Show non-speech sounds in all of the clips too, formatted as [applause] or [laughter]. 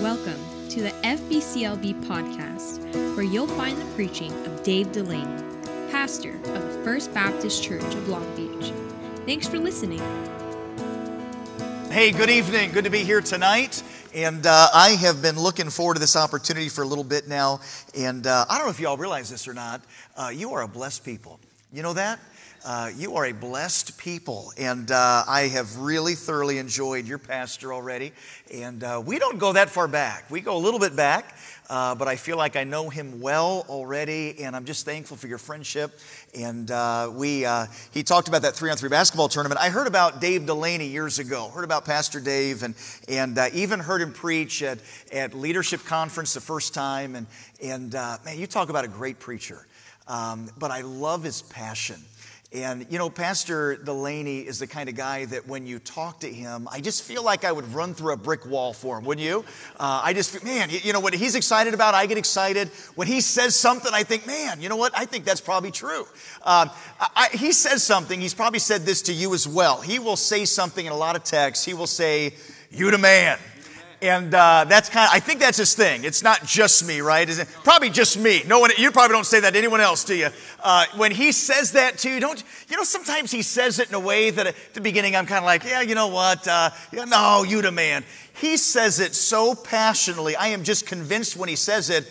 Welcome to the FBCLB podcast, where you'll find the preaching of Dave Delaney, pastor of the First Baptist Church of Long Beach. Thanks for listening. Hey, good evening. Good to be here tonight. And uh, I have been looking forward to this opportunity for a little bit now. And uh, I don't know if y'all realize this or not. Uh, you are a blessed people. You know that? Uh, you are a blessed people, and uh, I have really thoroughly enjoyed your pastor already. And uh, we don't go that far back. We go a little bit back, uh, but I feel like I know him well already, and I'm just thankful for your friendship. And uh, we, uh, he talked about that three on three basketball tournament. I heard about Dave Delaney years ago. Heard about Pastor Dave, and and even heard him preach at at leadership conference the first time. And and man, you talk about a great preacher. Um, but I love his passion. And, you know, Pastor Delaney is the kind of guy that when you talk to him, I just feel like I would run through a brick wall for him, wouldn't you? Uh, I just, man, you know, what he's excited about, I get excited. When he says something, I think, man, you know what? I think that's probably true. Um, I, he says something, he's probably said this to you as well. He will say something in a lot of texts. He will say, You the man. And uh, that's kind of, I think that's his thing. It's not just me, right? Is it? Probably just me. No one, you probably don't say that to anyone else, do you? Uh, when he says that to you, don't, you know, sometimes he says it in a way that at the beginning I'm kind of like, yeah, you know what? Uh, no, you the man. He says it so passionately. I am just convinced when he says it,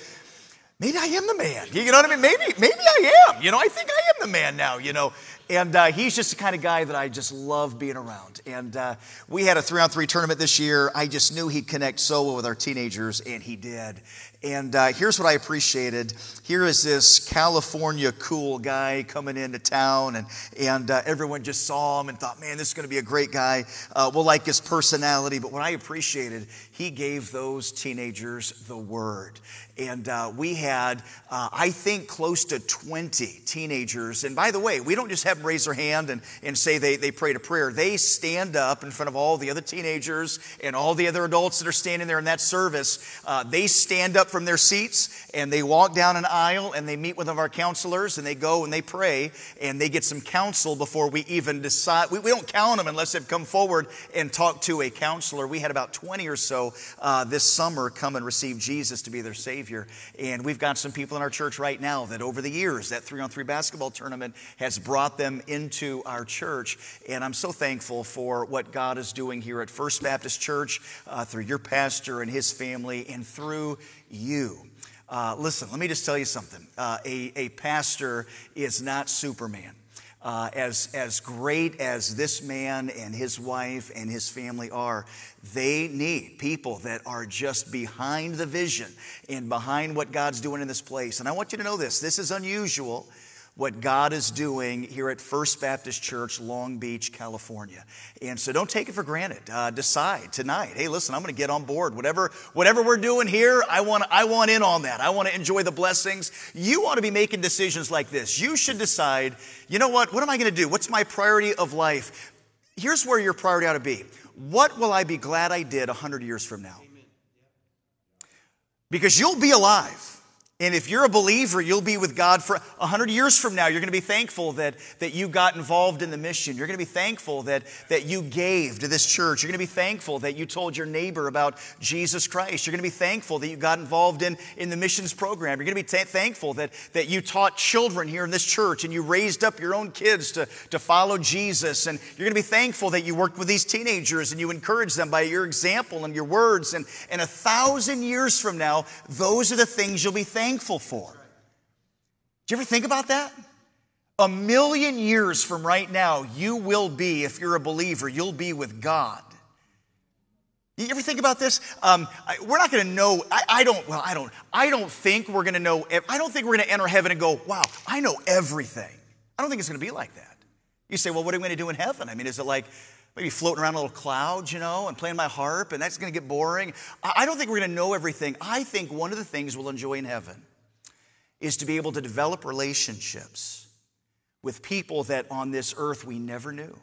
maybe I am the man. You know what I mean? Maybe, maybe I am. You know, I think I am the man now, you know. And uh, he's just the kind of guy that I just love being around. And uh, we had a three on three tournament this year. I just knew he'd connect so well with our teenagers, and he did. And uh, here's what I appreciated. Here is this California cool guy coming into town, and, and uh, everyone just saw him and thought, man, this is going to be a great guy. Uh, we'll like his personality. But what I appreciated, he gave those teenagers the word. And uh, we had, uh, I think, close to 20 teenagers. And by the way, we don't just have them raise their hand and, and say they, they prayed a prayer. They stand up in front of all the other teenagers and all the other adults that are standing there in that service. Uh, they stand up from their seats and they walk down an aisle and they meet with one of our counselors and they go and they pray and they get some counsel before we even decide. We, we don't count them unless they've come forward and talked to a counselor. We had about 20 or so uh, this summer come and receive Jesus to be their Savior. Savior. And we've got some people in our church right now that over the years, that three on three basketball tournament has brought them into our church. And I'm so thankful for what God is doing here at First Baptist Church uh, through your pastor and his family and through you. Uh, listen, let me just tell you something. Uh, a, a pastor is not Superman. Uh, as, as great as this man and his wife and his family are, they need people that are just behind the vision and behind what God's doing in this place. And I want you to know this this is unusual what God is doing here at First Baptist Church, Long Beach, California. And so don't take it for granted. Uh, decide tonight, hey, listen, I'm going to get on board. Whatever, whatever we're doing here, I want, I want in on that. I want to enjoy the blessings. You ought to be making decisions like this. You should decide, you know what? What am I going to do? What's my priority of life? Here's where your priority ought to be. What will I be glad I did 100 years from now? Because you'll be alive. And if you're a believer, you'll be with God for 100 years from now. You're going to be thankful that, that you got involved in the mission. You're going to be thankful that, that you gave to this church. You're going to be thankful that you told your neighbor about Jesus Christ. You're going to be thankful that you got involved in, in the missions program. You're going to be thankful that, that you taught children here in this church and you raised up your own kids to, to follow Jesus. And you're going to be thankful that you worked with these teenagers and you encouraged them by your example and your words. And, and a thousand years from now, those are the things you'll be thankful thankful for. Do you ever think about that? A million years from right now, you will be, if you're a believer, you'll be with God. You ever think about this? Um, I, we're not going to know. I, I, don't. Well, I don't. I don't think we're going to know. I don't think we're going to enter heaven and go, "Wow, I know everything." I don't think it's going to be like that. You say, "Well, what are we going to do in heaven?" I mean, is it like maybe floating around a little clouds, you know, and playing my harp, and that's going to get boring. I don't think we're going to know everything. I think one of the things we'll enjoy in heaven is to be able to develop relationships with people that on this earth we never knew.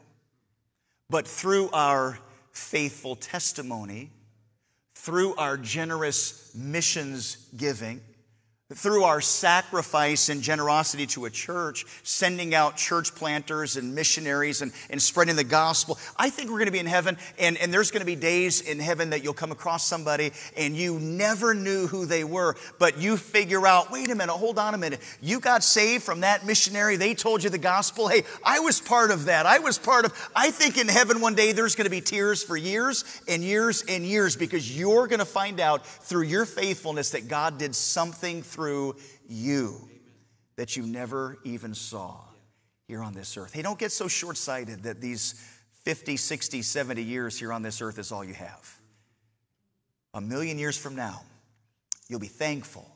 But through our faithful testimony, through our generous missions giving, through our sacrifice and generosity to a church, sending out church planters and missionaries and, and spreading the gospel. I think we're going to be in heaven, and, and there's going to be days in heaven that you'll come across somebody and you never knew who they were, but you figure out wait a minute, hold on a minute. You got saved from that missionary. They told you the gospel. Hey, I was part of that. I was part of, I think in heaven one day there's going to be tears for years and years and years because you're going to find out through your faithfulness that God did something through you that you never even saw here on this earth. Hey, don't get so short sighted that these 50, 60, 70 years here on this earth is all you have. A million years from now, you'll be thankful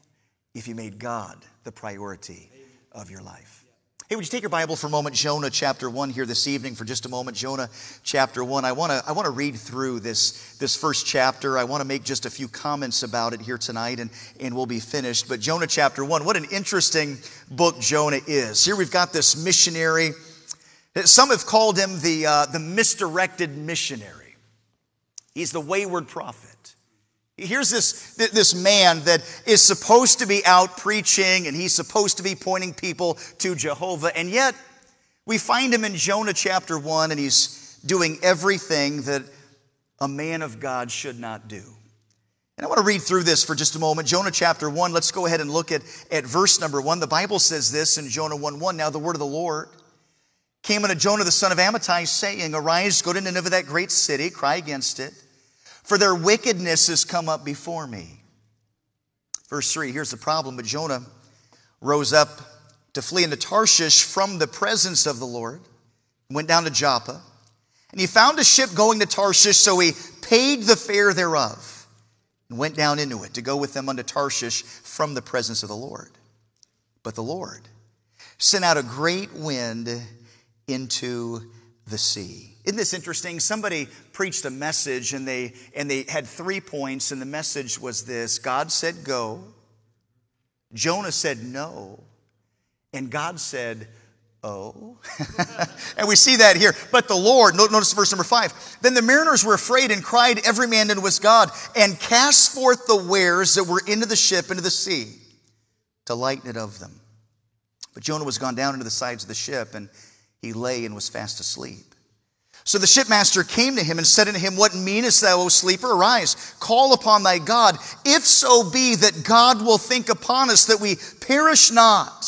if you made God the priority of your life. Hey, would you take your Bible for a moment, Jonah chapter 1 here this evening for just a moment. Jonah chapter 1. I want to I want to read through this, this first chapter. I want to make just a few comments about it here tonight and, and we'll be finished. But Jonah chapter 1, what an interesting book Jonah is. Here we've got this missionary. Some have called him the, uh, the misdirected missionary. He's the wayward prophet. Here's this, this man that is supposed to be out preaching and he's supposed to be pointing people to Jehovah, and yet we find him in Jonah chapter 1 and he's doing everything that a man of God should not do. And I want to read through this for just a moment. Jonah chapter 1, let's go ahead and look at, at verse number 1. The Bible says this in Jonah 1 1. Now the word of the Lord came unto Jonah the son of Amittai, saying, Arise, go to Nineveh, that great city, cry against it for their wickedness has come up before me. Verse 3 here's the problem. But Jonah rose up to flee into Tarshish from the presence of the Lord, went down to Joppa, and he found a ship going to Tarshish, so he paid the fare thereof and went down into it to go with them unto Tarshish from the presence of the Lord. But the Lord sent out a great wind into the sea isn't this interesting? Somebody preached a message and they, and they had three points, and the message was this God said go, Jonah said no, and God said, Oh. [laughs] and we see that here. But the Lord, notice verse number five. Then the mariners were afraid and cried every man unto his God and cast forth the wares that were into the ship into the sea to lighten it of them. But Jonah was gone down into the sides of the ship and he lay and was fast asleep. So the shipmaster came to him and said unto him, What meanest thou, O sleeper? Arise, call upon thy God, if so be that God will think upon us that we perish not.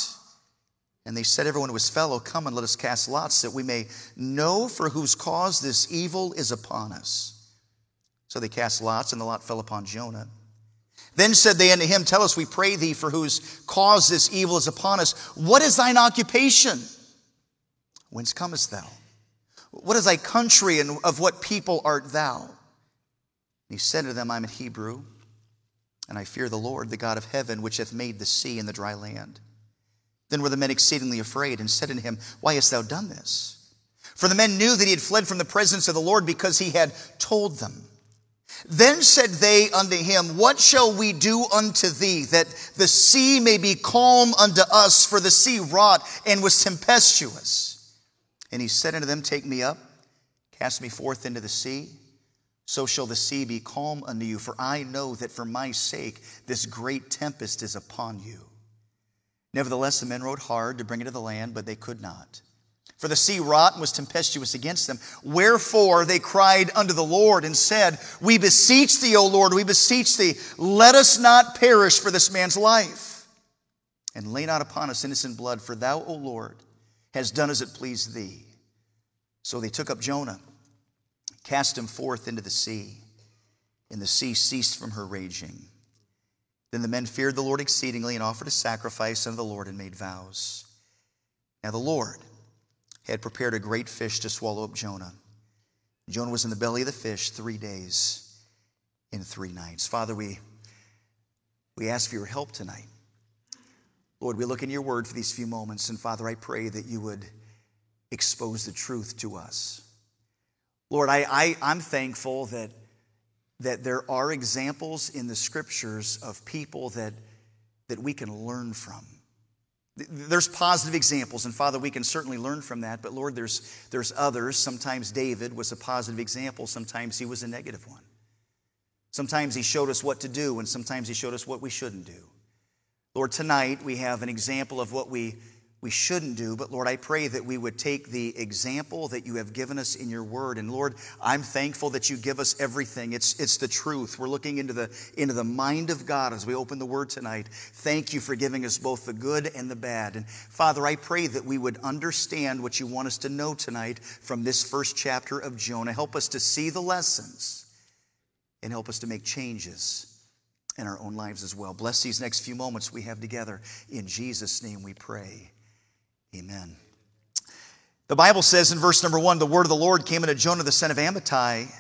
And they said, Everyone to his fellow, Come and let us cast lots, that we may know for whose cause this evil is upon us. So they cast lots, and the lot fell upon Jonah. Then said they unto him, Tell us, we pray thee, for whose cause this evil is upon us. What is thine occupation? Whence comest thou? What is thy country and of what people art thou? And he said to them, I'm a Hebrew, and I fear the Lord, the God of heaven, which hath made the sea and the dry land. Then were the men exceedingly afraid and said unto him, Why hast thou done this? For the men knew that he had fled from the presence of the Lord because he had told them. Then said they unto him, What shall we do unto thee, that the sea may be calm unto us? For the sea wrought and was tempestuous. And he said unto them, Take me up, cast me forth into the sea. So shall the sea be calm unto you, for I know that for my sake this great tempest is upon you. Nevertheless, the men rowed hard to bring it to the land, but they could not. For the sea wrought and was tempestuous against them. Wherefore they cried unto the Lord and said, We beseech thee, O Lord, we beseech thee, let us not perish for this man's life. And lay not upon us innocent blood, for thou, O Lord, has done as it pleased thee. So they took up Jonah, cast him forth into the sea, and the sea ceased from her raging. Then the men feared the Lord exceedingly and offered a sacrifice unto the Lord and made vows. Now the Lord had prepared a great fish to swallow up Jonah. Jonah was in the belly of the fish three days and three nights. Father, we, we ask for your help tonight. Lord, we look in your word for these few moments, and Father, I pray that you would expose the truth to us. Lord, I, I, I'm thankful that, that there are examples in the scriptures of people that, that we can learn from. There's positive examples, and Father, we can certainly learn from that, but Lord, there's, there's others. Sometimes David was a positive example, sometimes he was a negative one. Sometimes he showed us what to do, and sometimes he showed us what we shouldn't do. Lord, tonight we have an example of what we we shouldn't do. But Lord, I pray that we would take the example that you have given us in your word. And Lord, I'm thankful that you give us everything. It's, it's the truth. We're looking into the, into the mind of God as we open the word tonight. Thank you for giving us both the good and the bad. And Father, I pray that we would understand what you want us to know tonight from this first chapter of Jonah. Help us to see the lessons and help us to make changes in our own lives as well. Bless these next few moments we have together. In Jesus' name we pray. Amen. The Bible says in verse number one, the word of the Lord came unto Jonah the son of Amittai,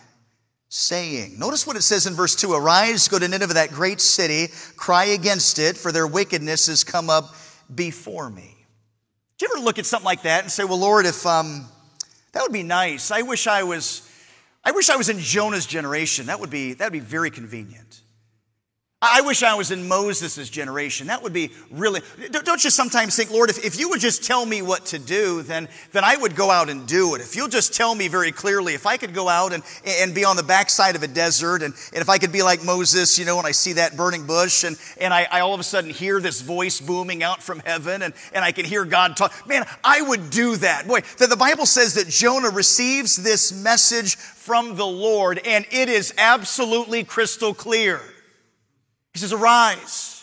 saying, Notice what it says in verse two Arise, go to Nineveh, that great city, cry against it, for their wickedness has come up before me. Do you ever look at something like that and say, Well, Lord, if um, that would be nice. I wish I was, I wish I was in Jonah's generation. That would be, that would be very convenient. I wish I was in Moses' generation. That would be really, don't you sometimes think, Lord, if, if you would just tell me what to do, then, then I would go out and do it. If you'll just tell me very clearly, if I could go out and, and be on the backside of a desert, and, and if I could be like Moses, you know, when I see that burning bush, and, and I, I all of a sudden hear this voice booming out from heaven, and, and I can hear God talk, man, I would do that. Boy, the, the Bible says that Jonah receives this message from the Lord, and it is absolutely crystal clear. He says, Arise.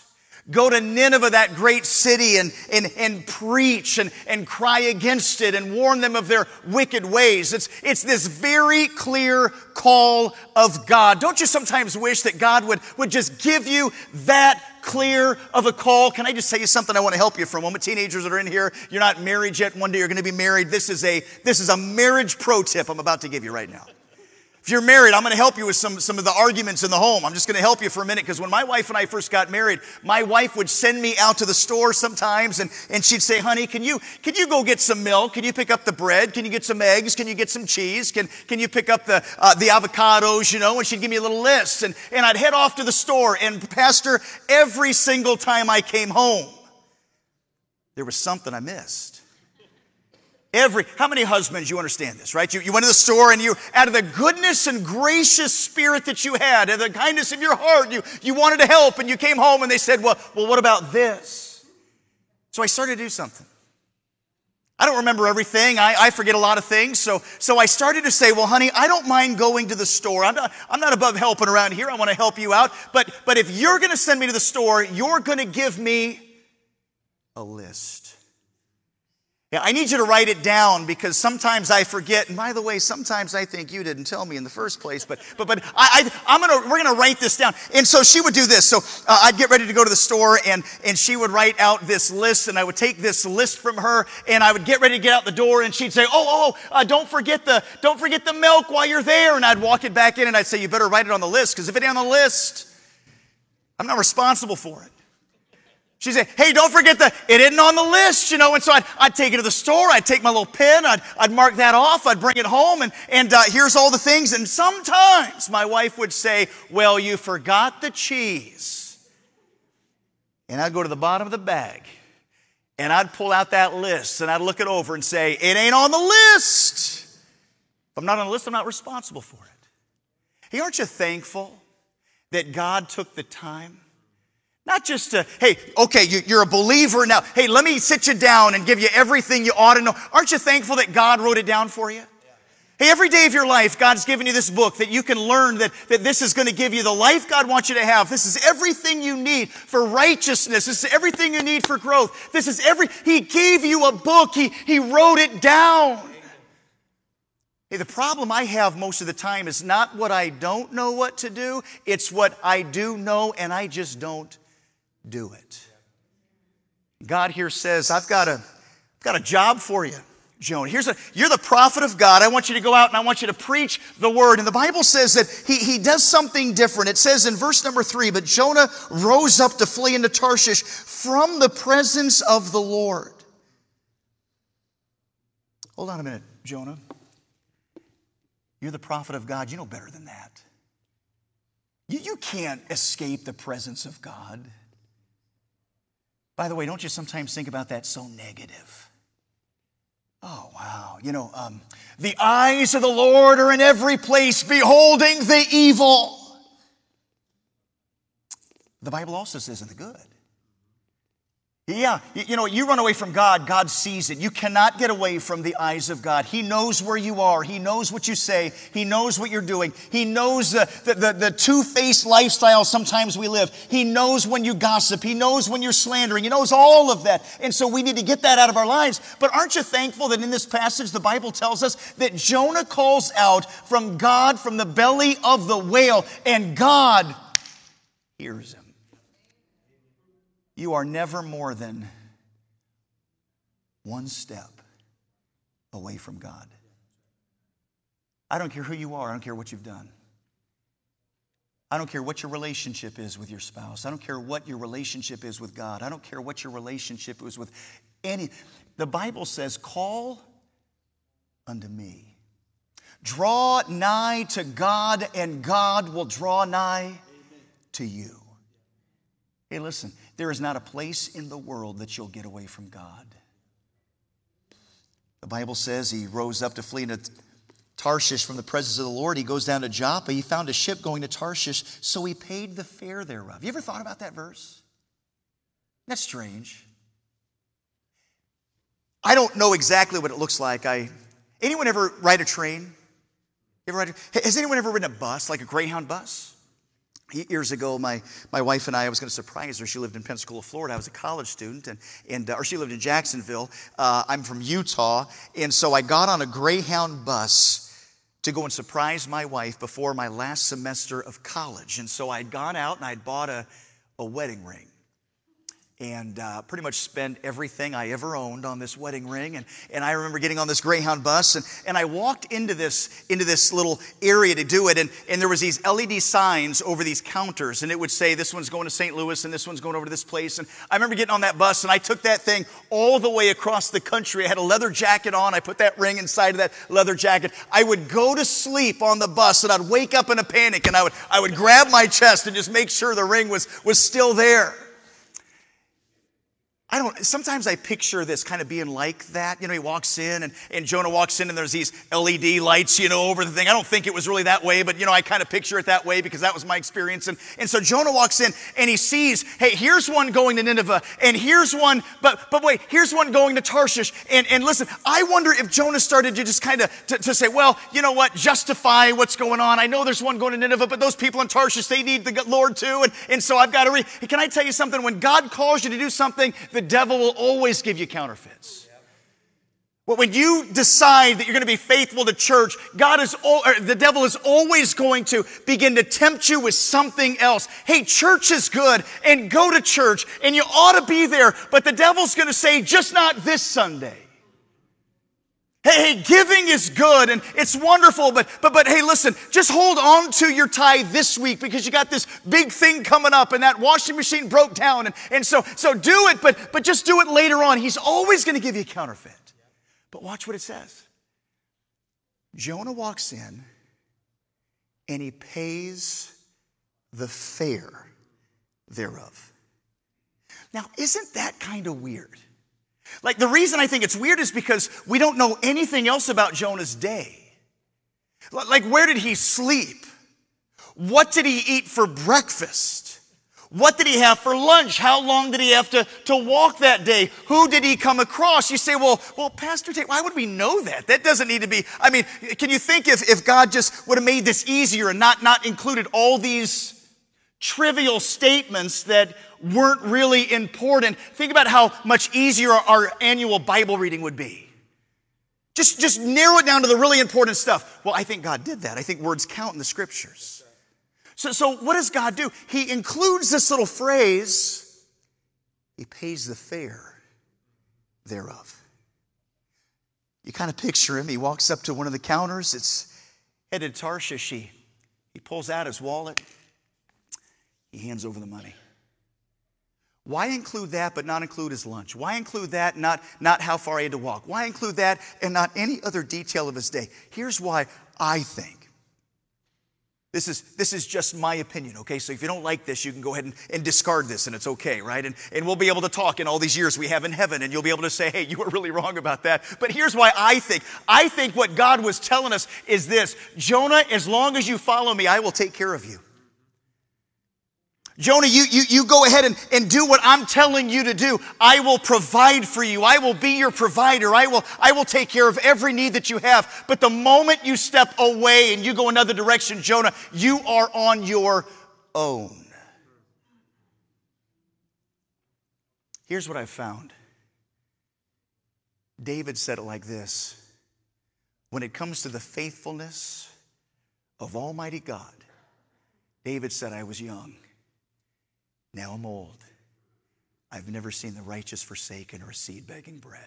Go to Nineveh, that great city, and, and, and preach and, and cry against it and warn them of their wicked ways. It's, it's this very clear call of God. Don't you sometimes wish that God would, would just give you that clear of a call? Can I just tell you something I want to help you for a moment? Teenagers that are in here, you're not married yet. One day you're going to be married. This is a, this is a marriage pro tip I'm about to give you right now. If you're married, I'm going to help you with some, some of the arguments in the home. I'm just going to help you for a minute because when my wife and I first got married, my wife would send me out to the store sometimes and, and she'd say, honey, can you, can you go get some milk? Can you pick up the bread? Can you get some eggs? Can you get some cheese? Can, can you pick up the, uh, the avocados, you know? And she'd give me a little list. And, and I'd head off to the store and pastor, every single time I came home, there was something I missed. Every, how many husbands, you understand this, right? You, you went to the store and you, out of the goodness and gracious spirit that you had, and the kindness of your heart, you, you wanted to help and you came home and they said, well, well, what about this? So I started to do something. I don't remember everything. I, I forget a lot of things. So, so I started to say, well, honey, I don't mind going to the store. I'm not, I'm not above helping around here. I want to help you out. But, but if you're going to send me to the store, you're going to give me a list. Yeah, I need you to write it down because sometimes I forget. And by the way, sometimes I think you didn't tell me in the first place. But but but I, I am gonna we're gonna write this down. And so she would do this. So uh, I'd get ready to go to the store, and and she would write out this list, and I would take this list from her, and I would get ready to get out the door, and she'd say, "Oh oh, uh, don't forget the don't forget the milk while you're there." And I'd walk it back in, and I'd say, "You better write it on the list because if it ain't on the list, I'm not responsible for it." She said, hey, don't forget that it isn't on the list, you know. And so I'd, I'd take it to the store. I'd take my little pen. I'd, I'd mark that off. I'd bring it home. And, and uh, here's all the things. And sometimes my wife would say, well, you forgot the cheese. And I'd go to the bottom of the bag. And I'd pull out that list. And I'd look it over and say, it ain't on the list. If I'm not on the list, I'm not responsible for it. Hey, aren't you thankful that God took the time not just to, hey, okay, you, are a believer now. Hey, let me sit you down and give you everything you ought to know. Aren't you thankful that God wrote it down for you? Hey, every day of your life, God's given you this book that you can learn that, that this is going to give you the life God wants you to have. This is everything you need for righteousness. This is everything you need for growth. This is every, He gave you a book. He, he wrote it down. Hey, the problem I have most of the time is not what I don't know what to do. It's what I do know and I just don't do it. God here says, I've got a, I've got a job for you. Jonah. Here's a, you're the prophet of God. I want you to go out and I want you to preach the word. And the Bible says that he, he does something different. It says in verse number three, but Jonah rose up to flee into Tarshish from the presence of the Lord. Hold on a minute, Jonah. You're the prophet of God. You know better than that. You, you can't escape the presence of God. By the way, don't you sometimes think about that so negative? Oh, wow. You know, um, the eyes of the Lord are in every place, beholding the evil. The Bible also says in the good. Yeah, you know, you run away from God, God sees it. You cannot get away from the eyes of God. He knows where you are. He knows what you say. He knows what you're doing. He knows the, the, the, the two faced lifestyle sometimes we live. He knows when you gossip. He knows when you're slandering. He knows all of that. And so we need to get that out of our lives. But aren't you thankful that in this passage, the Bible tells us that Jonah calls out from God from the belly of the whale, and God hears him. You are never more than one step away from God. I don't care who you are, I don't care what you've done. I don't care what your relationship is with your spouse. I don't care what your relationship is with God. I don't care what your relationship is with any. The Bible says, Call unto me. Draw nigh to God, and God will draw nigh Amen. to you. Hey, listen, there is not a place in the world that you'll get away from God. The Bible says he rose up to flee into Tarshish from the presence of the Lord. He goes down to Joppa. He found a ship going to Tarshish, so he paid the fare thereof. You ever thought about that verse? That's strange. I don't know exactly what it looks like. I anyone ever ride a train? Ever ride a, has anyone ever ridden a bus, like a Greyhound bus? Years ago, my, my wife and I, I was going to surprise her. She lived in Pensacola, Florida. I was a college student, and, and, uh, or she lived in Jacksonville. Uh, I'm from Utah. And so I got on a Greyhound bus to go and surprise my wife before my last semester of college. And so I'd gone out and I'd bought a, a wedding ring and uh, pretty much spend everything I ever owned on this wedding ring. And, and I remember getting on this Greyhound bus, and, and I walked into this, into this little area to do it, and, and there was these LED signs over these counters, and it would say, this one's going to St. Louis, and this one's going over to this place. And I remember getting on that bus, and I took that thing all the way across the country. I had a leather jacket on. I put that ring inside of that leather jacket. I would go to sleep on the bus, and I'd wake up in a panic, and I would, I would grab my chest and just make sure the ring was, was still there. I don't, sometimes I picture this kind of being like that. You know, he walks in and, and Jonah walks in and there's these LED lights, you know, over the thing. I don't think it was really that way, but, you know, I kind of picture it that way because that was my experience. And, and so Jonah walks in and he sees, hey, here's one going to Nineveh and here's one, but, but wait, here's one going to Tarshish. And, and listen, I wonder if Jonah started to just kind of to, to say, well, you know what, justify what's going on. I know there's one going to Nineveh, but those people in Tarshish, they need the Lord too. And, and so I've got to read. Can I tell you something? When God calls you to do something, the devil will always give you counterfeits. But when you decide that you're going to be faithful to church, God is, the devil is always going to begin to tempt you with something else. Hey, church is good and go to church and you ought to be there, but the devil's going to say, just not this Sunday. Hey, hey, giving is good and it's wonderful, but, but, but hey, listen, just hold on to your tithe this week because you got this big thing coming up and that washing machine broke down. And, and so, so do it, but, but just do it later on. He's always going to give you a counterfeit. But watch what it says. Jonah walks in and he pays the fare thereof. Now, isn't that kind of weird? Like the reason I think it's weird is because we don't know anything else about Jonah's day. Like where did he sleep? What did he eat for breakfast? What did he have for lunch? How long did he have to, to walk that day? Who did he come across? You say, well, well, Pastor Tate, why would we know that? That doesn't need to be. I mean, can you think if, if God just would have made this easier and not, not included all these trivial statements that weren't really important. Think about how much easier our annual Bible reading would be. Just, just narrow it down to the really important stuff. Well, I think God did that. I think words count in the scriptures. So, so what does God do? He includes this little phrase, He pays the fare thereof. You kind of picture him. He walks up to one of the counters. It's headed Tarshish. He, he pulls out his wallet. He hands over the money. Why include that but not include his lunch? Why include that, not, not how far he had to walk? Why include that and not any other detail of his day? Here's why I think. This is, this is just my opinion, okay? So if you don't like this, you can go ahead and, and discard this and it's okay, right? And, and we'll be able to talk in all these years we have in heaven and you'll be able to say, hey, you were really wrong about that. But here's why I think. I think what God was telling us is this Jonah, as long as you follow me, I will take care of you. Jonah, you, you, you go ahead and, and do what I'm telling you to do. I will provide for you. I will be your provider. I will, I will take care of every need that you have. But the moment you step away and you go another direction, Jonah, you are on your own. Here's what I've found David said it like this When it comes to the faithfulness of Almighty God, David said, I was young. Now I'm old. I've never seen the righteous forsaken or a seed begging bread.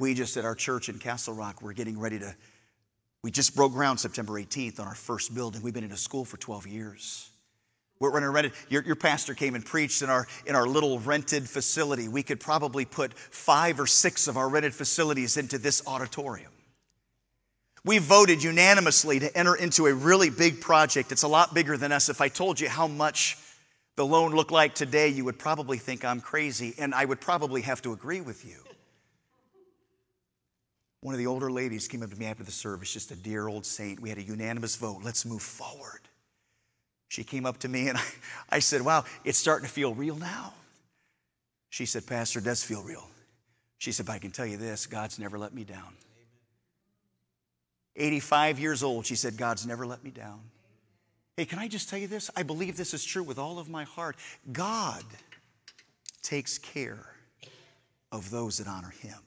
We just at our church in Castle Rock, we're getting ready to, we just broke ground September 18th on our first building. We've been in a school for 12 years. We're running rented. Your, your pastor came and preached in our, in our little rented facility. We could probably put five or six of our rented facilities into this auditorium. We voted unanimously to enter into a really big project. It's a lot bigger than us. If I told you how much the loan looked like today, you would probably think I'm crazy, and I would probably have to agree with you. One of the older ladies came up to me after the service, just a dear old saint. We had a unanimous vote. Let's move forward. She came up to me and I, [laughs] I said, Wow, it's starting to feel real now. She said, Pastor, it does feel real. She said, But I can tell you this God's never let me down. 85 years old, she said, God's never let me down. Hey, can I just tell you this? I believe this is true with all of my heart. God takes care of those that honor Him.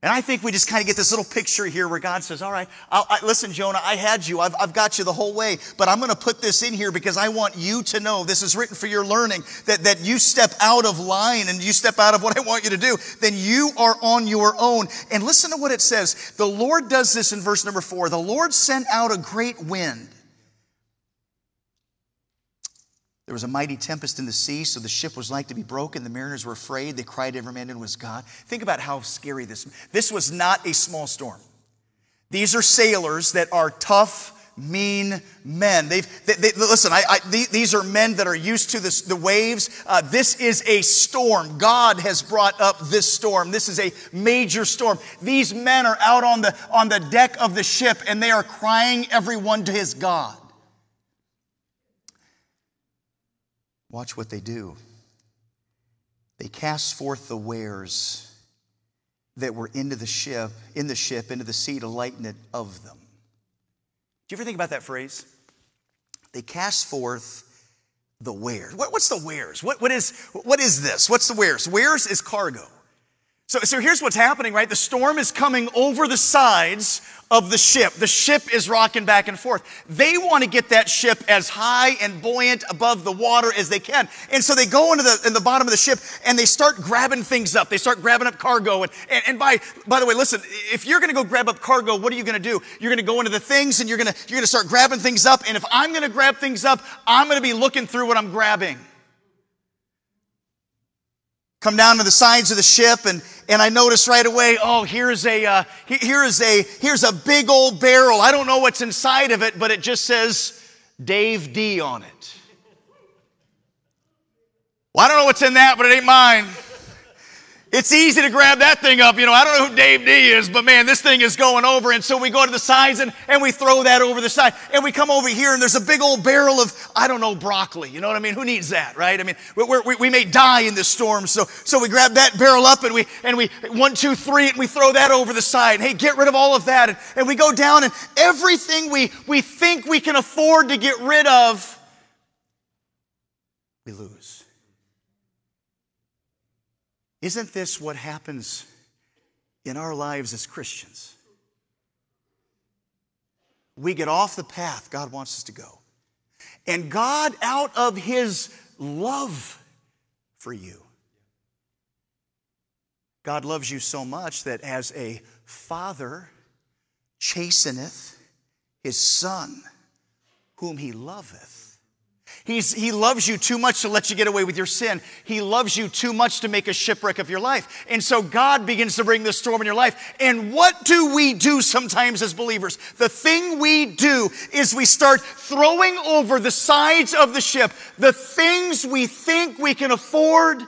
And I think we just kind of get this little picture here where God says, All right, I, listen, Jonah, I had you. I've, I've got you the whole way, but I'm going to put this in here because I want you to know this is written for your learning that, that you step out of line and you step out of what I want you to do, then you are on your own. And listen to what it says. The Lord does this in verse number four. The Lord sent out a great wind There was a mighty tempest in the sea, so the ship was like to be broken. The mariners were afraid. They cried every man and was God. Think about how scary this. This was not a small storm. These are sailors that are tough, mean men. They've, they, they, listen, I, I, these are men that are used to this, the waves. Uh, this is a storm. God has brought up this storm. This is a major storm. These men are out on the, on the deck of the ship and they are crying everyone to his God. Watch what they do. They cast forth the wares that were into the ship, in the ship, into the sea to lighten it of them. Do you ever think about that phrase? They cast forth the wares. What, what's the wares? What, what, is, what is this? What's the wares? Wares is cargo. So, so here's what's happening, right? The storm is coming over the sides of the ship. The ship is rocking back and forth. They want to get that ship as high and buoyant above the water as they can. And so they go into the, in the bottom of the ship and they start grabbing things up. They start grabbing up cargo. And, and, and by, by the way, listen, if you're going to go grab up cargo, what are you going to do? You're going to go into the things and you're going to, you're going to start grabbing things up. And if I'm going to grab things up, I'm going to be looking through what I'm grabbing come down to the sides of the ship and, and I notice right away, oh, here's a, uh, here is a, here's a big old barrel. I don't know what's inside of it, but it just says Dave D on it. Well, I don't know what's in that, but it ain't mine. It's easy to grab that thing up. You know, I don't know who Dave D is, but man, this thing is going over. And so we go to the sides and, and we throw that over the side. And we come over here and there's a big old barrel of, I don't know, broccoli. You know what I mean? Who needs that, right? I mean, we we may die in this storm. So, so we grab that barrel up and we, and we, one, two, three, and we throw that over the side. Hey, get rid of all of that. And, and we go down and everything we, we think we can afford to get rid of, we lose. Isn't this what happens in our lives as Christians? We get off the path God wants us to go. And God, out of His love for you, God loves you so much that as a father chasteneth his son, whom he loveth, He's, he loves you too much to let you get away with your sin. He loves you too much to make a shipwreck of your life. And so God begins to bring the storm in your life. And what do we do sometimes as believers? The thing we do is we start throwing over the sides of the ship the things we think we can afford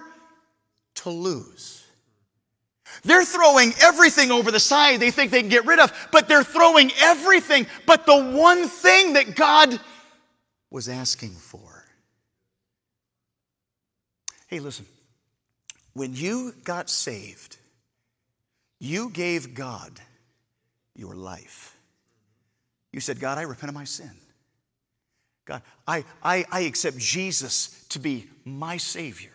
to lose. They're throwing everything over the side they think they can get rid of, but they're throwing everything but the one thing that God was asking for. Hey, listen. When you got saved, you gave God your life. You said, God, I repent of my sin. God, I, I, I accept Jesus to be my Savior.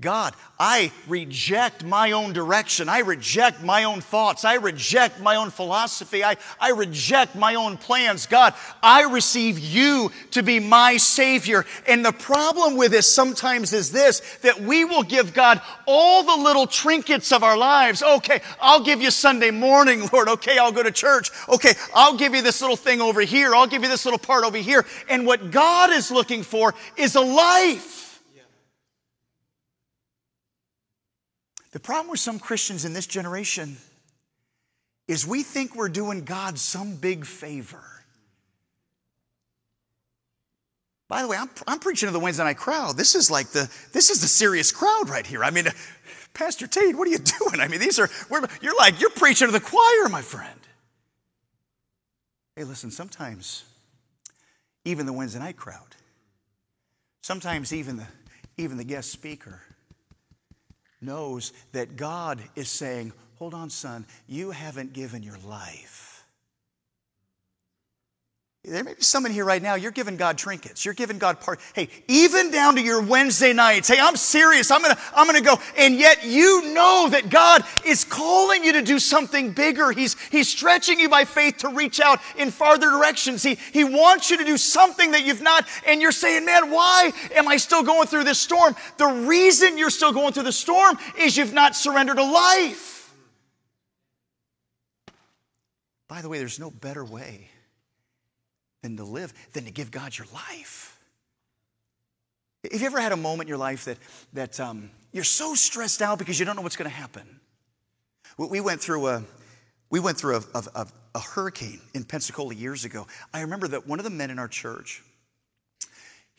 God, I reject my own direction. I reject my own thoughts. I reject my own philosophy. I, I reject my own plans. God, I receive you to be my Savior. And the problem with this sometimes is this that we will give God all the little trinkets of our lives. Okay, I'll give you Sunday morning, [laughs] Lord. Okay, I'll go to church. Okay, I'll give you this little thing over here. I'll give you this little part over here. And what God is looking for is a life. The problem with some Christians in this generation is we think we're doing God some big favor. By the way, I'm, I'm preaching to the Wednesday night crowd. This is like the this is the serious crowd right here. I mean, uh, Pastor Tate, what are you [laughs] doing? I mean, these are you're like you're preaching to the choir, my friend. Hey, listen. Sometimes even the Wednesday night crowd, sometimes even the even the guest speaker knows that God is saying, Hold on, son, you haven't given your life. There may be someone here right now, you're giving God trinkets. You're giving God part. Hey, even down to your Wednesday nights. Hey, I'm serious. I'm gonna, I'm gonna go. And yet you know that God is calling you to do something bigger. He's, he's stretching you by faith to reach out in farther directions. He, he wants you to do something that you've not, and you're saying, man, why am I still going through this storm? The reason you're still going through the storm is you've not surrendered a life. By the way, there's no better way than to live, than to give God your life. Have you ever had a moment in your life that, that um, you're so stressed out because you don't know what's going to happen? We went through a, we went through a, a, a hurricane in Pensacola years ago. I remember that one of the men in our church,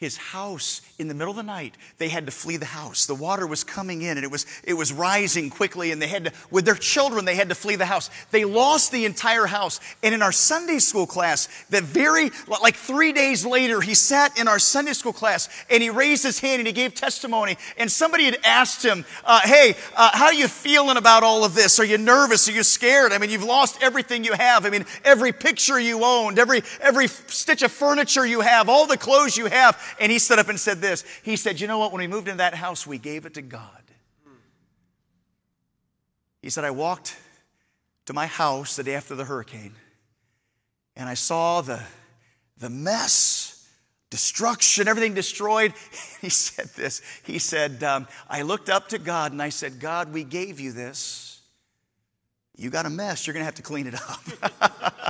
his house in the middle of the night. They had to flee the house. The water was coming in and it was it was rising quickly and they had to with their children they had to flee the house. They lost the entire house. And in our sunday school class that very like three days later he sat in our sunday school class and he raised his hand and he gave testimony. And somebody had asked him uh, hey uh, how are you feeling about all of this? Are you nervous? Are you scared? I mean you've lost everything you have. I mean every picture you owned every every stitch of furniture you have all the clothes you have and he stood up and said this. He said, You know what? When we moved into that house, we gave it to God. He said, I walked to my house the day after the hurricane, and I saw the, the mess, destruction, everything destroyed. [laughs] He said this. He said, um, I looked up to God and I said, God, we gave you this. You got a mess. You're going to have to clean it up. [laughs]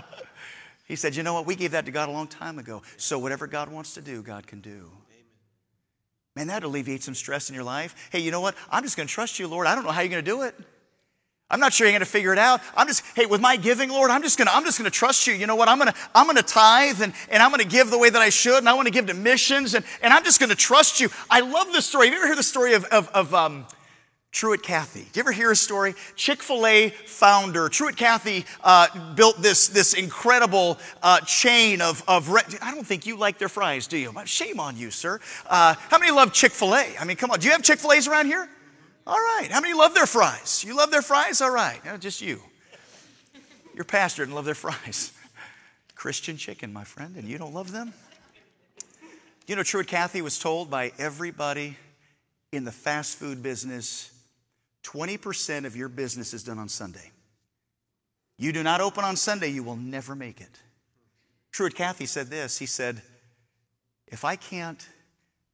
He said, You know what? We gave that to God a long time ago. So whatever God wants to do, God can do. Man, that alleviates some stress in your life. Hey, you know what? I'm just going to trust you, Lord. I don't know how you're going to do it. I'm not sure you're going to figure it out. I'm just, hey, with my giving, Lord, I'm just going to, I'm just going to trust you. You know what? I'm going to, I'm going to tithe and, and I'm going to give the way that I should and I want to give to missions and, and I'm just going to trust you. I love this story. Have you ever heard the story of, of, of um, Truett Cathy. Do you ever hear a story? Chick fil A founder, Truett Cathy, uh, built this, this incredible uh, chain of, of re- I don't think you like their fries, do you? Shame on you, sir. Uh, how many love Chick fil A? I mean, come on. Do you have Chick fil A's around here? All right. How many love their fries? You love their fries? All right. just you. Your pastor didn't love their fries. [laughs] Christian chicken, my friend, and you don't love them? You know, Truett Cathy was told by everybody in the fast food business 20% of your business is done on Sunday. You do not open on Sunday, you will never make it. Truett Cathy said this He said, If I can't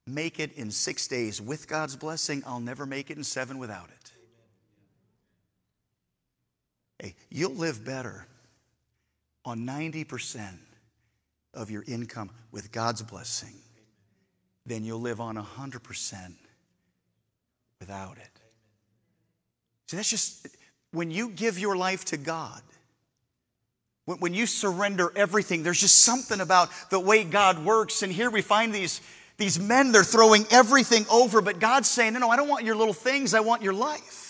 make it in six days with God's blessing, I'll never make it in seven without it. Hey, you'll live better on 90% of your income with God's blessing than you'll live on 100% without it. See, that's just when you give your life to God, when, you surrender everything, there's just something about the way God works. And here we find these, these men, they're throwing everything over, but God's saying, No, no, I don't want your little things, I want your life.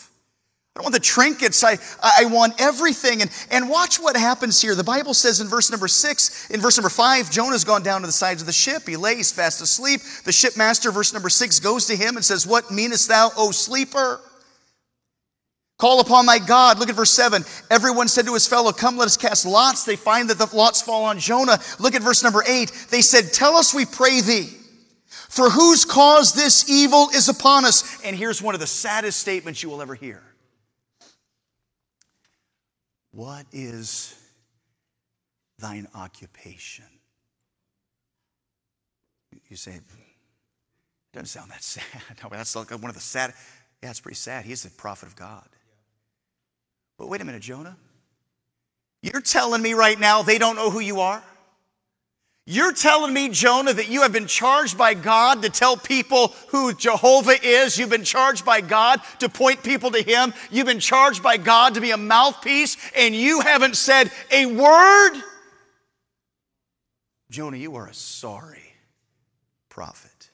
I don't want the trinkets. I, I want everything. And, and watch what happens here. The Bible says in verse number six, in verse number five, Jonah's gone down to the sides of the ship. He lays fast asleep. The shipmaster, verse number six, goes to him and says, What meanest thou, O sleeper? Call upon thy God. Look at verse 7. Everyone said to his fellow, Come, let us cast lots. They find that the lots fall on Jonah. Look at verse number 8. They said, Tell us, we pray thee, for whose cause this evil is upon us. And here's one of the saddest statements you will ever hear What is thine occupation? You say, it doesn't sound that [laughs] sad. No, that's like one of the sad. Yeah, it's pretty sad. He's the prophet of God. But wait a minute, Jonah. You're telling me right now they don't know who you are? You're telling me, Jonah, that you have been charged by God to tell people who Jehovah is. You've been charged by God to point people to Him. You've been charged by God to be a mouthpiece, and you haven't said a word? Jonah, you are a sorry prophet.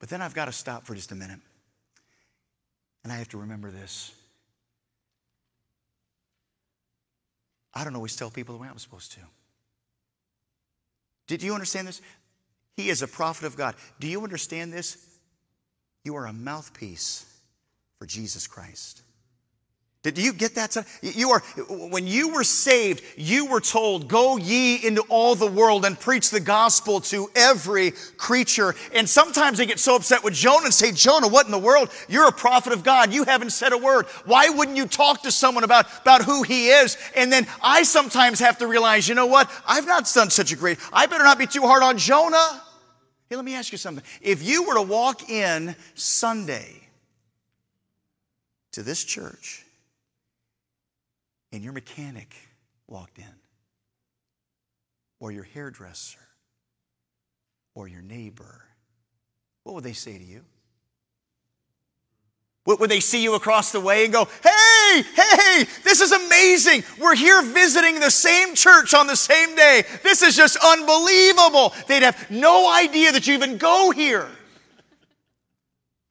But then I've got to stop for just a minute. And I have to remember this. I don't always tell people the way I'm supposed to. Did you understand this? He is a prophet of God. Do you understand this? You are a mouthpiece for Jesus Christ. Did you get that? You are, when you were saved, you were told, go ye into all the world and preach the gospel to every creature. And sometimes they get so upset with Jonah and say, Jonah, what in the world? You're a prophet of God. You haven't said a word. Why wouldn't you talk to someone about, about who he is? And then I sometimes have to realize, you know what? I've not done such a great, I better not be too hard on Jonah. Hey, let me ask you something. If you were to walk in Sunday to this church, and your mechanic walked in, or your hairdresser, or your neighbor, what would they say to you? Would they see you across the way and go, hey, hey, this is amazing. We're here visiting the same church on the same day. This is just unbelievable. They'd have no idea that you even go here.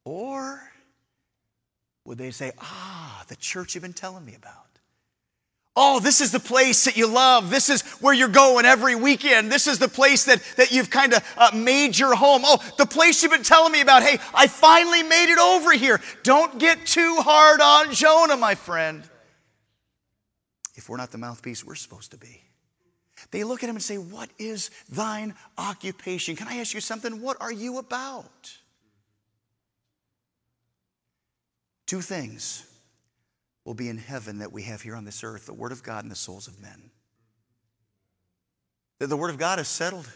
Or would they say, ah, the church you've been telling me about? Oh, this is the place that you love. This is where you're going every weekend. This is the place that, that you've kind of uh, made your home. Oh, the place you've been telling me about. Hey, I finally made it over here. Don't get too hard on Jonah, my friend. If we're not the mouthpiece we're supposed to be, they look at him and say, What is thine occupation? Can I ask you something? What are you about? Two things will be in heaven that we have here on this earth the Word of God and the souls of men. That the Word of God is settled.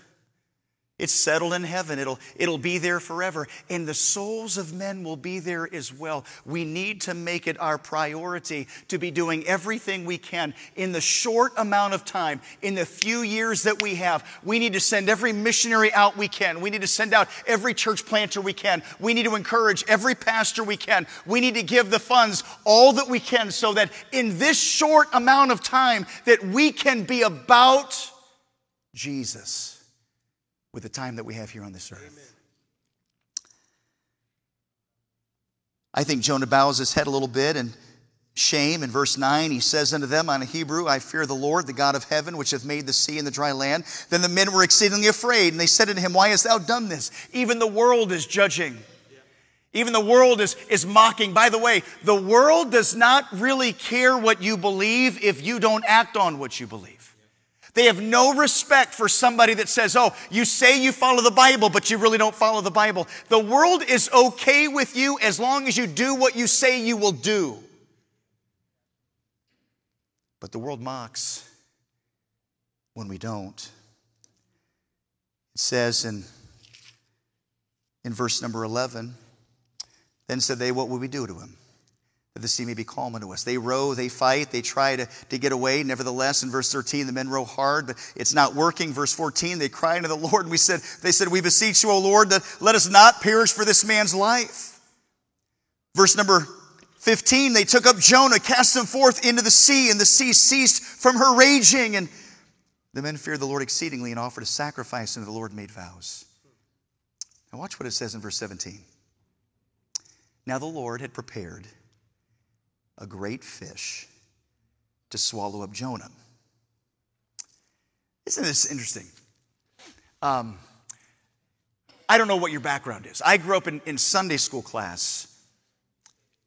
It's settled in heaven. It'll, it'll be there forever. And the souls of men will be there as well. We need to make it our priority to be doing everything we can in the short amount of time, in the few years that we have. We need to send every missionary out we can. We need to send out every church planter we can. We need to encourage every pastor we can. We need to give the funds all that we can so that in this short amount of time that we can be about Jesus with the time that we have here on this earth. Amen. I think Jonah bows his head a little bit and shame. In verse 9, he says unto them on a Hebrew, I fear the Lord, the God of heaven, which hath made the sea and the dry land. Then the men were exceedingly afraid, and they said unto him, Why hast thou done this? Even the world is judging. Even the world is, is mocking. By the way, the world does not really care what you believe if you don't act on what you believe. They have no respect for somebody that says, Oh, you say you follow the Bible, but you really don't follow the Bible. The world is okay with you as long as you do what you say you will do. But the world mocks when we don't. It says in, in verse number 11, Then said they, What will we do to him? The sea may be calm unto us. They row, they fight, they try to, to get away. Nevertheless, in verse 13, the men row hard, but it's not working. Verse 14, they cry unto the [laughs] Lord, and we said, they said, We beseech you, O Lord, that let us not perish for this man's life. Verse number 15, they took up Jonah, cast him forth into the sea, and the sea ceased from her raging. And the men feared the Lord exceedingly and offered a sacrifice and the Lord made vows. Now watch what it says in verse 17. Now the Lord had prepared a great fish to swallow up Jonah. Isn't this interesting? Um, I don't know what your background is. I grew up in, in Sunday school class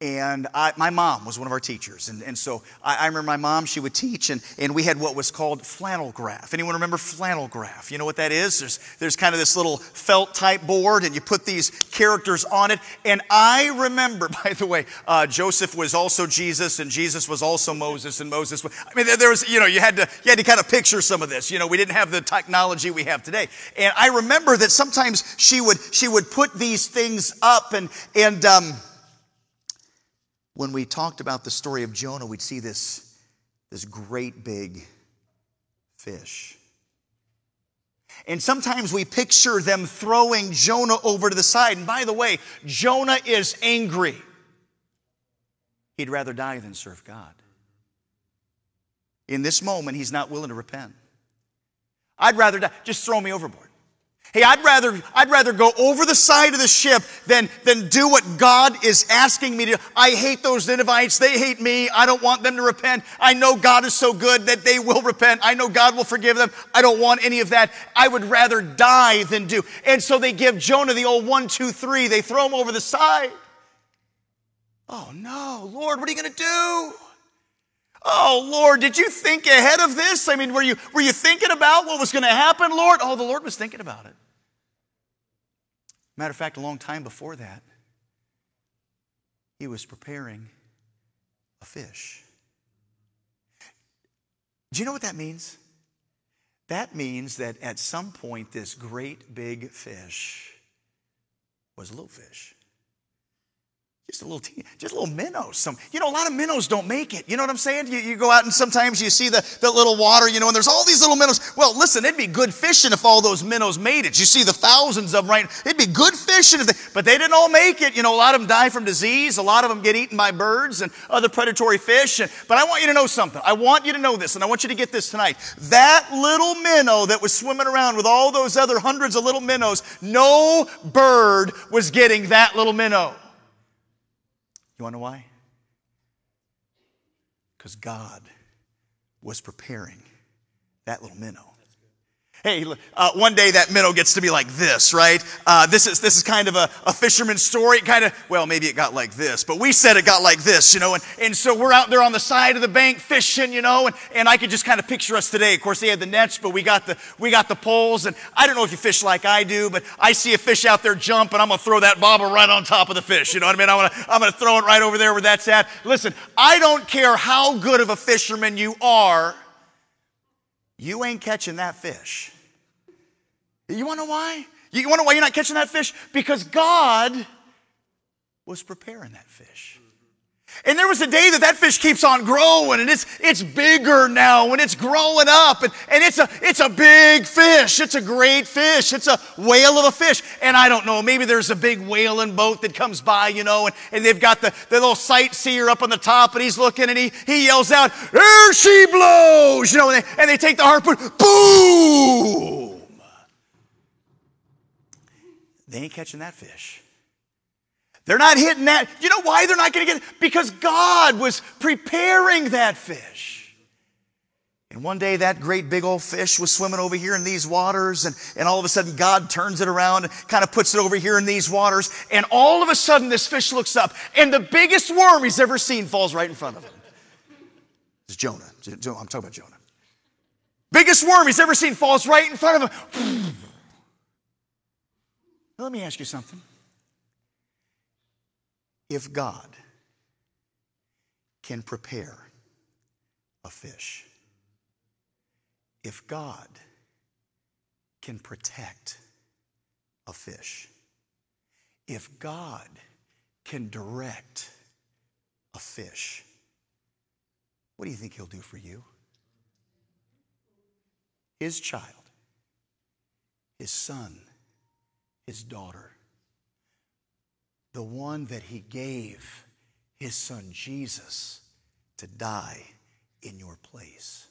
and I, my mom was one of our teachers. And, and so I, I, remember my mom, she would teach, and, and we had what was called flannel graph. Anyone remember flannel graph? You know what that is? There's, there's kind of this little felt type board, and you put these characters on it. And I remember, [laughs] by the way, uh, Joseph was also Jesus, and Jesus was also Moses, and Moses was, I mean, there was, you know, you had, to, you had to kind of picture some of this. You know, we didn't have the technology we have today. And I remember that sometimes she would, she would put these things up, and, and, um, when we talked about the story of Jonah, we'd see this, this great big fish. And sometimes we picture them throwing Jonah over to the side. And by the way, Jonah is angry. He'd rather die than serve God. In this moment, he's not willing to repent. I'd rather die. Just throw me overboard. Hey, I'd rather, I'd rather go over the side of the ship than, than do what God is asking me to. I hate those Ninevites. They hate me. I don't want them to repent. I know God is so good that they will repent. I know God will forgive them. I don't want any of that. I would rather die than do. And so they give Jonah the old one, two, three. They throw him over the side. Oh no, Lord, what are you going to do? Oh, Lord, did you think ahead of this? I mean, were you, were you thinking about what was going to happen, Lord? Oh, the Lord was thinking about it. Matter of fact, a long time before that, he was preparing a fish. Do you know what that means? That means that at some point, this great big fish was a little fish. Just a little, teeny, just a little minnow. Some, you know, a lot of minnows don't make it. You know what I'm saying? You, you go out and sometimes you see the, the little water, you know, and there's all these little minnows. Well, listen, it'd be good fishing if all those minnows made it. You see the thousands of them, right? It'd be good fishing if they, but they didn't all make it. You know, a lot of them die from disease. A lot of them get eaten by birds and other predatory fish. And, but I want you to know something. I want you to know this, and I want you to get this tonight. That little minnow that was swimming around with all those other hundreds of little minnows, no bird was getting that little minnow. You want to know why? Because God was preparing that little minnow Hey, uh, one day that minnow gets to be like this, right? Uh, this is this is kind of a, a fisherman's story. Kind of, well, maybe it got like this, but we said it got like this, you know. And, and so we're out there on the side of the bank fishing, you know, and, and I could just kind of picture us today. Of course, they had the nets, but we got the we got the poles. And I don't know if you fish like I do, but I see a fish out there jump, and I'm gonna throw that bobber right on top of the fish. You know what I mean? I'm gonna I'm gonna throw it right over there where that's at. Listen, I don't care how good of a fisherman you are, you ain't catching that fish. You want to know why? You want to know why you're not catching that fish? Because God was preparing that fish. And there was a day that that fish keeps on growing and it's, it's bigger now and it's growing up and, and it's, a, it's a big fish. It's a great fish. It's a whale of a fish. And I don't know, maybe there's a big whaling boat that comes by, you know, and, and they've got the, the little sightseer up on the top and he's looking and he, he yells out, There she blows, you know, and they, and they take the harpoon, boom! They ain't catching that fish. They're not hitting that. You know why they're not going to get it? Because God was preparing that fish. And one day that great big old fish was swimming over here in these waters, and, and all of a sudden God turns it around and kind of puts it over here in these waters. And all of a sudden this fish looks up, and the biggest worm he's ever seen falls right in front of him. It's Jonah. I'm talking about Jonah. Biggest worm he's ever seen falls right in front of him. Let me ask you something. If God can prepare a fish, if God can protect a fish, if God can direct a fish, what do you think He'll do for you? His child, His son, his daughter, the one that he gave his son Jesus to die in your place.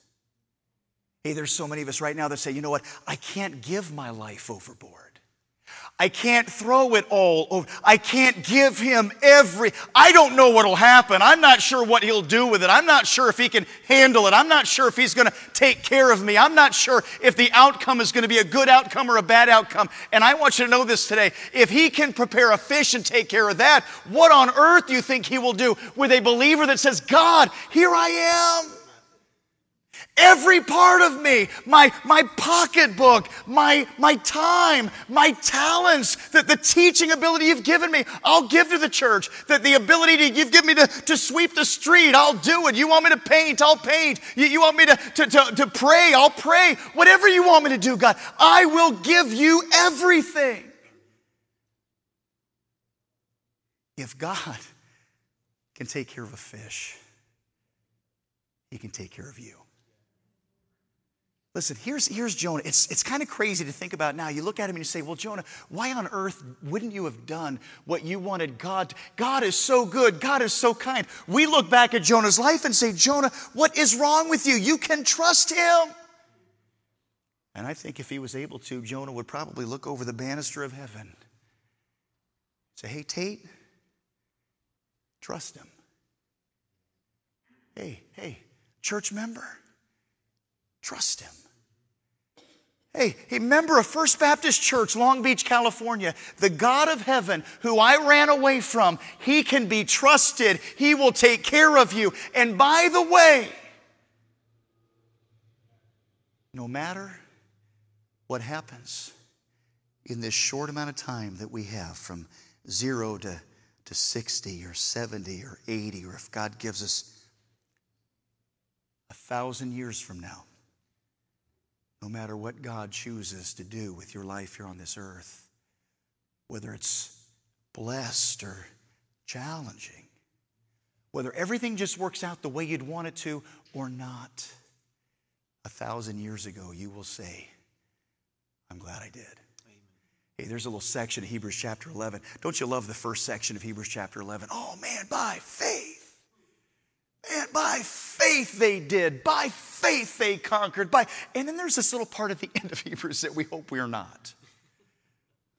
Hey, there's so many of us right now that say, you know what? I can't give my life overboard. I can't throw it all over. I can't give him every. I don't know what'll happen. I'm not sure what he'll do with it. I'm not sure if he can handle it. I'm not sure if he's going to take care of me. I'm not sure if the outcome is going to be a good outcome or a bad outcome. And I want you to know this today. If he can prepare a fish and take care of that, what on earth do you think he will do with a believer that says, God, here I am? Every part of me, my, my pocketbook, my, my time, my talents, that the teaching ability you've given me, I'll give to the church. That the ability to, you've given me to, to sweep the street, I'll do it. You want me to paint, I'll paint. You, you want me to, to, to, to pray, I'll pray. Whatever you want me to do, God, I will give you everything. If God can take care of a fish, he can take care of you. Listen, here's, here's Jonah. It's, it's kind of crazy to think about now. You look at him and you say, Well, Jonah, why on earth wouldn't you have done what you wanted God to? God is so good. God is so kind. We look back at Jonah's life and say, Jonah, what is wrong with you? You can trust him. And I think if he was able to, Jonah would probably look over the banister of heaven. Say, Hey, Tate, trust him. Hey, hey, church member, trust him. Hey, member of First Baptist Church, Long Beach, California, the God of heaven who I ran away from, he can be trusted. He will take care of you. And by the way, no matter what happens in this short amount of time that we have from zero to, to 60 or 70 or 80, or if God gives us a thousand years from now, no matter what God chooses to do with your life here on this earth, whether it's blessed or challenging, whether everything just works out the way you'd want it to or not, a thousand years ago, you will say, I'm glad I did. Hey, there's a little section of Hebrews chapter 11. Don't you love the first section of Hebrews chapter 11? Oh man, by faith and by faith they did. By faith they conquered. By and then there's this little part at the end of Hebrews that we hope we are not.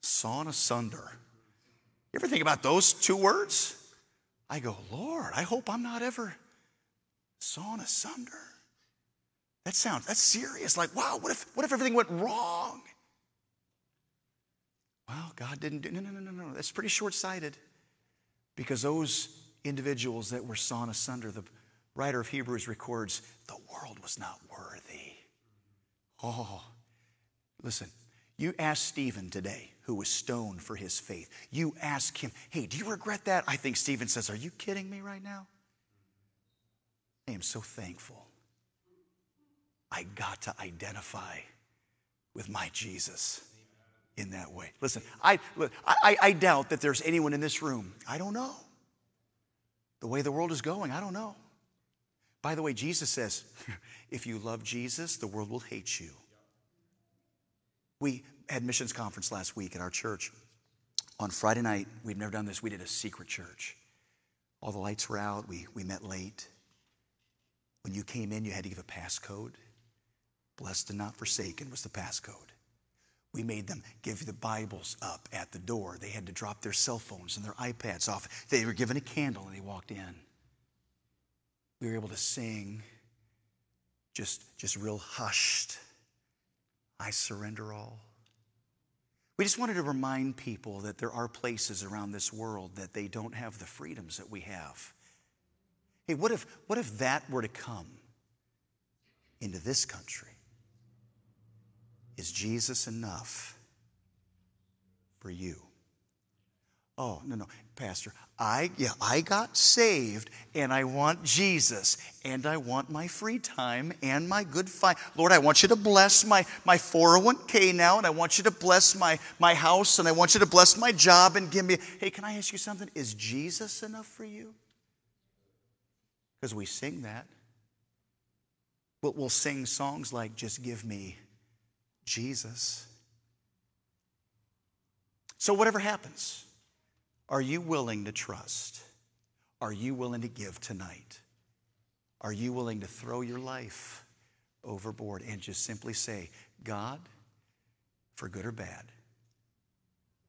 Sawn asunder. You ever think about those two words? I go, Lord, I hope I'm not ever sawn asunder. That sounds that's serious. Like, wow, what if what if everything went wrong? Well, God didn't do no no no no no. That's pretty short-sighted. Because those individuals that were sawn asunder. The writer of Hebrews records, the world was not worthy. Oh, listen, you ask Stephen today, who was stoned for his faith, you ask him, hey, do you regret that? I think Stephen says, are you kidding me right now? I am so thankful. I got to identify with my Jesus in that way. Listen, I, I, I doubt that there's anyone in this room, I don't know the way the world is going, I don't know. By the way, Jesus says, [laughs] if you love Jesus, the world will hate you. We had missions conference last week at our church. On Friday night, we'd never done this, we did a secret church. All the lights were out, we, we met late. When you came in, you had to give a passcode. Blessed and not forsaken was the passcode. We made them give the Bibles up at the door. They had to drop their cell phones and their iPads off. They were given a candle and they walked in. We were able to sing just, just real hushed. I surrender all. We just wanted to remind people that there are places around this world that they don't have the freedoms that we have. Hey, what if, what if that were to come into this country? Is Jesus enough for you? Oh, no, no, Pastor. I yeah, I got saved and I want Jesus and I want my free time and my good fight. Lord, I want you to bless my, my 401k now and I want you to bless my, my house and I want you to bless my job and give me. Hey, can I ask you something? Is Jesus enough for you? Because we sing that. But we'll sing songs like Just Give Me Jesus. So, whatever happens, are you willing to trust? Are you willing to give tonight? Are you willing to throw your life overboard and just simply say, God, for good or bad,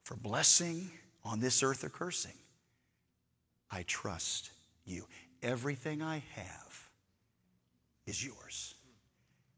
for blessing on this earth or cursing. I trust you. Everything I have is yours.